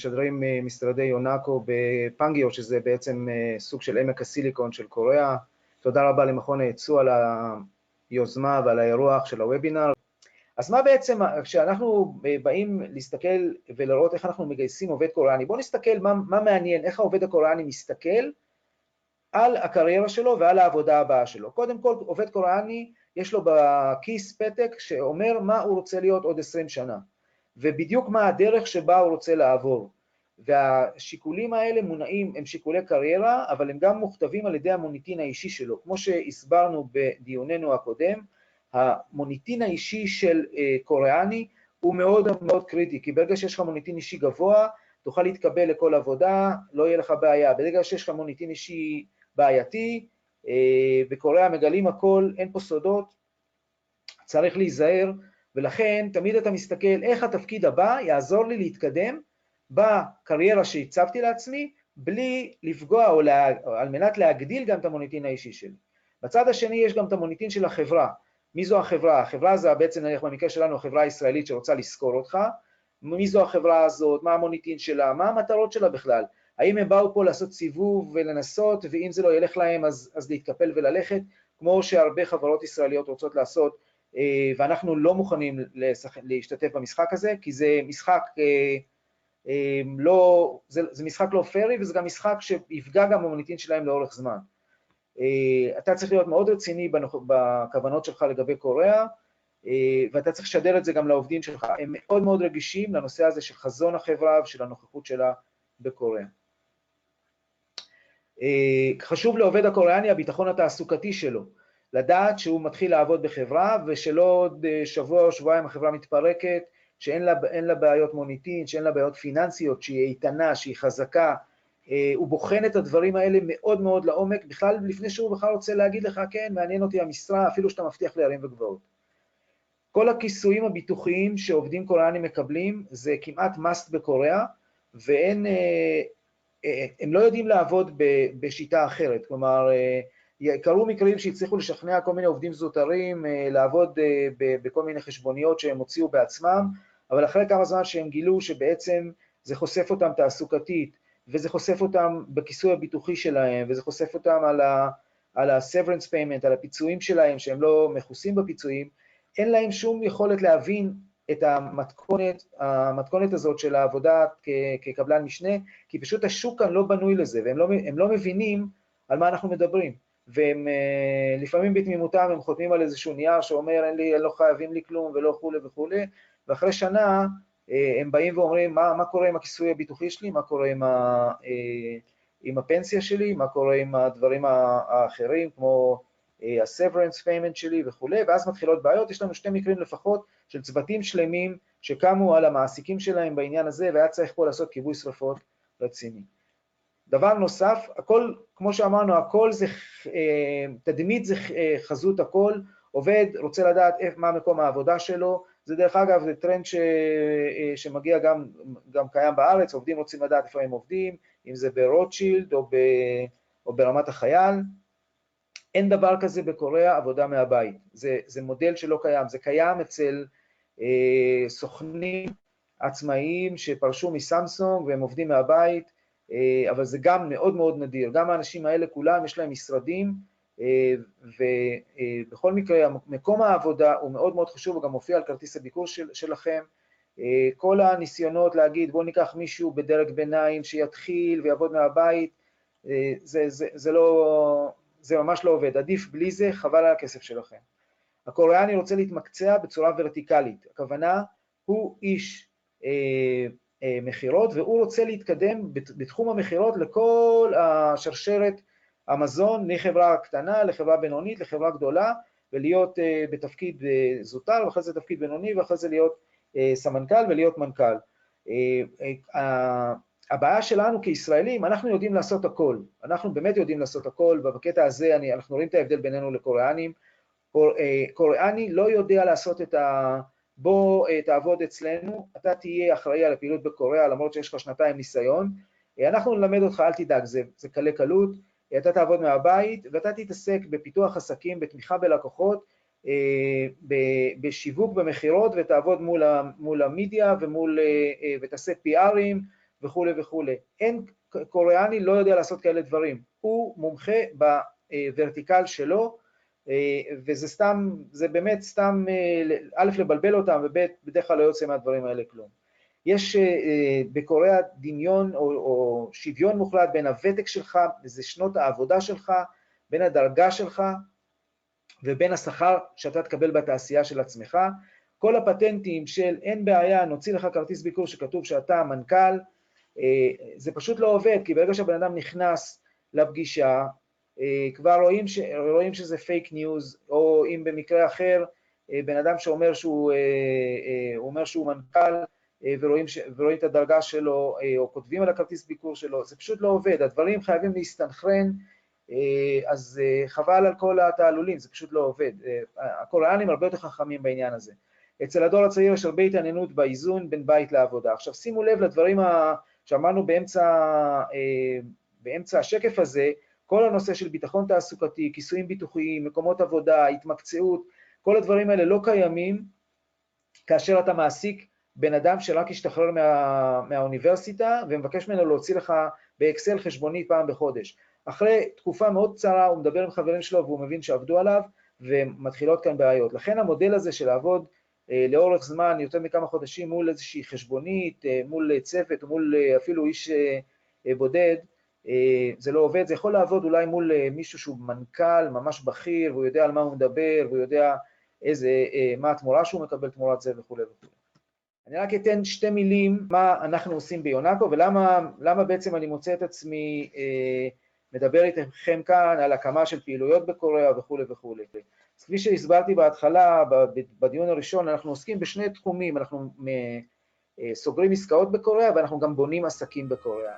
משדרים משרדי יונאקו בפנגיו, שזה בעצם סוג של עמק הסיליקון של קוריאה. תודה רבה למכון הייצוא על היוזמה ועל האירוח של הוובינר. אז מה בעצם, כשאנחנו באים להסתכל ולראות איך אנחנו מגייסים עובד קוריאני, בואו נסתכל מה, מה מעניין, איך העובד הקוריאני מסתכל על הקריירה שלו ועל העבודה הבאה שלו. קודם כל, עובד קוריאני, יש לו בכיס פתק שאומר מה הוא רוצה להיות עוד 20 שנה, ובדיוק מה הדרך שבה הוא רוצה לעבור. והשיקולים האלה מונעים, הם שיקולי קריירה, אבל הם גם מוכתבים על ידי המוניטין האישי שלו. כמו שהסברנו בדיוננו הקודם, המוניטין האישי של קוריאני הוא מאוד מאוד קריטי, כי ברגע שיש לך מוניטין אישי גבוה, תוכל להתקבל לכל עבודה, לא יהיה לך בעיה. ברגע שיש לך מוניטין אישי בעייתי, בקוריאה מגלים הכל, אין פה סודות, צריך להיזהר, ולכן תמיד אתה מסתכל איך התפקיד הבא יעזור לי להתקדם בקריירה שהצבתי לעצמי, בלי לפגוע או לה, על מנת להגדיל גם את המוניטין האישי שלי. בצד השני יש גם את המוניטין של החברה. מי זו החברה? החברה זה בעצם נניח במקרה שלנו החברה הישראלית שרוצה לשכור אותך, מי זו החברה הזאת, מה המוניטין שלה, מה המטרות שלה בכלל, האם הם באו פה לעשות סיבוב ולנסות, ואם זה לא ילך להם אז, אז להתקפל וללכת, כמו שהרבה חברות ישראליות רוצות לעשות, אה, ואנחנו לא מוכנים להשתתף במשחק הזה, כי זה משחק אה, לא, זה, זה משחק לא פיירי וזה גם משחק שיפגע גם במוניטין שלהם לאורך זמן. אתה צריך להיות מאוד רציני בכוונות שלך לגבי קוריאה, ואתה צריך לשדר את זה גם לעובדים שלך. הם מאוד מאוד רגישים לנושא הזה של חזון החברה ושל הנוכחות שלה בקוריאה. חשוב לעובד הקוריאני הביטחון התעסוקתי שלו, לדעת שהוא מתחיל לעבוד בחברה ושלא עוד שבוע או שבועיים החברה מתפרקת, שאין לה, לה בעיות מוניטין, שאין לה בעיות פיננסיות, שהיא איתנה, שהיא חזקה, הוא בוחן את הדברים האלה מאוד מאוד לעומק, בכלל לפני שהוא בכלל רוצה להגיד לך, כן, מעניין אותי המשרה, אפילו שאתה מבטיח להרים וגבעות. כל הכיסויים הביטוחיים שעובדים קוריאנים מקבלים זה כמעט must בקוריאה, ואין, הם לא יודעים לעבוד בשיטה אחרת, כלומר, קרו מקרים שהצליחו לשכנע כל מיני עובדים זוטרים לעבוד בכל מיני חשבוניות שהם הוציאו בעצמם, אבל אחרי כמה זמן שהם גילו שבעצם זה חושף אותם תעסוקתית, וזה חושף אותם בכיסוי הביטוחי שלהם, וזה חושף אותם על ה... על ה-severance payment, על הפיצויים שלהם, שהם לא מכוסים בפיצויים, אין להם שום יכולת להבין את המתכונת, המתכונת הזאת של העבודה כקבלן משנה, כי פשוט השוק כאן לא בנוי לזה, והם לא, לא מבינים על מה אנחנו מדברים. והם לפעמים בתמימותם הם חותמים על איזשהו נייר שאומר אין לי, לא חייבים לי כלום ולא כולי וכולי, ואחרי שנה הם באים ואומרים מה, מה קורה עם הכיסוי הביטוחי שלי, מה קורה עם, ה, עם הפנסיה שלי, מה קורה עם הדברים האחרים כמו ה-severance payment שלי? וכולי, ואז מתחילות בעיות, יש לנו שתי מקרים לפחות של צוותים שלמים שקמו על המעסיקים שלהם בעניין הזה, והיה צריך פה לעשות כיבוי שרפות רציני. דבר נוסף, הכל, כמו שאמרנו, הכל זה, תדמית זה חזות הכל, עובד רוצה לדעת מה מקום העבודה שלו, זה דרך אגב, זה טרנד ש, שמגיע גם, גם קיים בארץ, עובדים רוצים לדעת איפה הם עובדים, אם זה ברוטשילד או, ב, או ברמת החייל, אין דבר כזה בקוריאה עבודה מהבית, זה, זה מודל שלא קיים, זה קיים אצל אה, סוכנים עצמאיים שפרשו מסמסונג והם עובדים מהבית, אה, אבל זה גם מאוד מאוד נדיר, גם האנשים האלה כולם יש להם משרדים, אה, ובכל מקרה מקום העבודה הוא מאוד מאוד חשוב, הוא גם מופיע על כרטיס הביקור של, שלכם, אה, כל הניסיונות להגיד בואו ניקח מישהו בדרג ביניים שיתחיל ויעבוד מהבית, אה, זה, זה, זה לא, זה ממש לא עובד, עדיף בלי זה, חבל על הכסף שלכם. הקוריאני רוצה להתמקצע בצורה ורטיקלית, הכוונה הוא איש אה, אה, מכירות והוא רוצה להתקדם בתחום המכירות לכל השרשרת המזון מחברה קטנה לחברה בינונית לחברה גדולה ולהיות אה, בתפקיד אה, זוטר ואחרי זה תפקיד בינוני ואחרי זה להיות אה, סמנכ"ל ולהיות מנכ"ל. אה, אה, הבעיה שלנו כישראלים, אנחנו יודעים לעשות הכל, אנחנו באמת יודעים לעשות הכל, ובקטע הזה אני, אנחנו רואים את ההבדל בינינו לקוריאנים. קור, אה, קוריאני לא יודע לעשות את ה... בוא אה, תעבוד אצלנו, אתה תהיה אחראי על הפעילות בקוריאה, למרות שיש לך שנתיים ניסיון, אנחנו נלמד אותך, אל תדאג, זה, זה קלה קלות, אתה תעבוד מהבית ואתה תתעסק בפיתוח עסקים, בתמיכה בלקוחות, בשיווק, במכירות, ותעבוד מול, מול המדיה ומול, ותעשה PRים, וכולי וכולי. אין קוריאני לא יודע לעשות כאלה דברים, הוא מומחה בוורטיקל שלו, וזה סתם, זה באמת סתם, א', לבלבל אותם, וב', בדרך כלל לא יוצא מהדברים האלה כלום. יש בקוריאה דמיון או, או שוויון מוחלט בין הוותק שלך, וזה שנות העבודה שלך, בין הדרגה שלך, ובין השכר שאתה תקבל בתעשייה של עצמך. כל הפטנטים של אין בעיה, נוציא לך כרטיס ביקור שכתוב שאתה המנכ"ל, זה פשוט לא עובד, כי ברגע שהבן אדם נכנס לפגישה, כבר רואים, ש... רואים שזה fake news, או אם במקרה אחר, בן אדם שאומר שהוא אומר שהוא מנכ"ל, ורואים, ש... ורואים את הדרגה שלו, או כותבים על הכרטיס ביקור שלו, זה פשוט לא עובד, הדברים חייבים להסתנכרן, אז חבל על כל התעלולים, זה פשוט לא עובד. הקוריאנים הרבה יותר חכמים בעניין הזה. אצל הדור הצעיר יש הרבה התעניינות באיזון בין בית לעבודה. עכשיו שימו לב לדברים שאמרנו באמצע, באמצע השקף הזה, כל הנושא של ביטחון תעסוקתי, כיסויים ביטוחיים, מקומות עבודה, התמקצעות, כל הדברים האלה לא קיימים כאשר אתה מעסיק בן אדם שרק השתחרר מה, מהאוניברסיטה ומבקש ממנו להוציא לך באקסל חשבונית פעם בחודש. אחרי תקופה מאוד קצרה הוא מדבר עם חברים שלו והוא מבין שעבדו עליו ומתחילות כאן בעיות. לכן המודל הזה של לעבוד אה, לאורך זמן, יותר מכמה חודשים, מול איזושהי חשבונית, אה, מול צוות, מול אה, אפילו איש בודד, זה לא עובד, זה יכול לעבוד אולי מול מישהו שהוא מנכ"ל, ממש בכיר, והוא יודע על מה הוא מדבר, והוא יודע איזה, מה התמורה שהוא מקבל תמורת זה וכולי וכולי. אני רק אתן שתי מילים מה אנחנו עושים ביונקו ולמה בעצם אני מוצא את עצמי מדבר איתכם כאן על הקמה של פעילויות בקוריאה וכולי וכולי. אז כפי שהסברתי בהתחלה, בדיון הראשון, אנחנו עוסקים בשני תחומים, אנחנו סוגרים עסקאות בקוריאה ואנחנו גם בונים עסקים בקוריאה.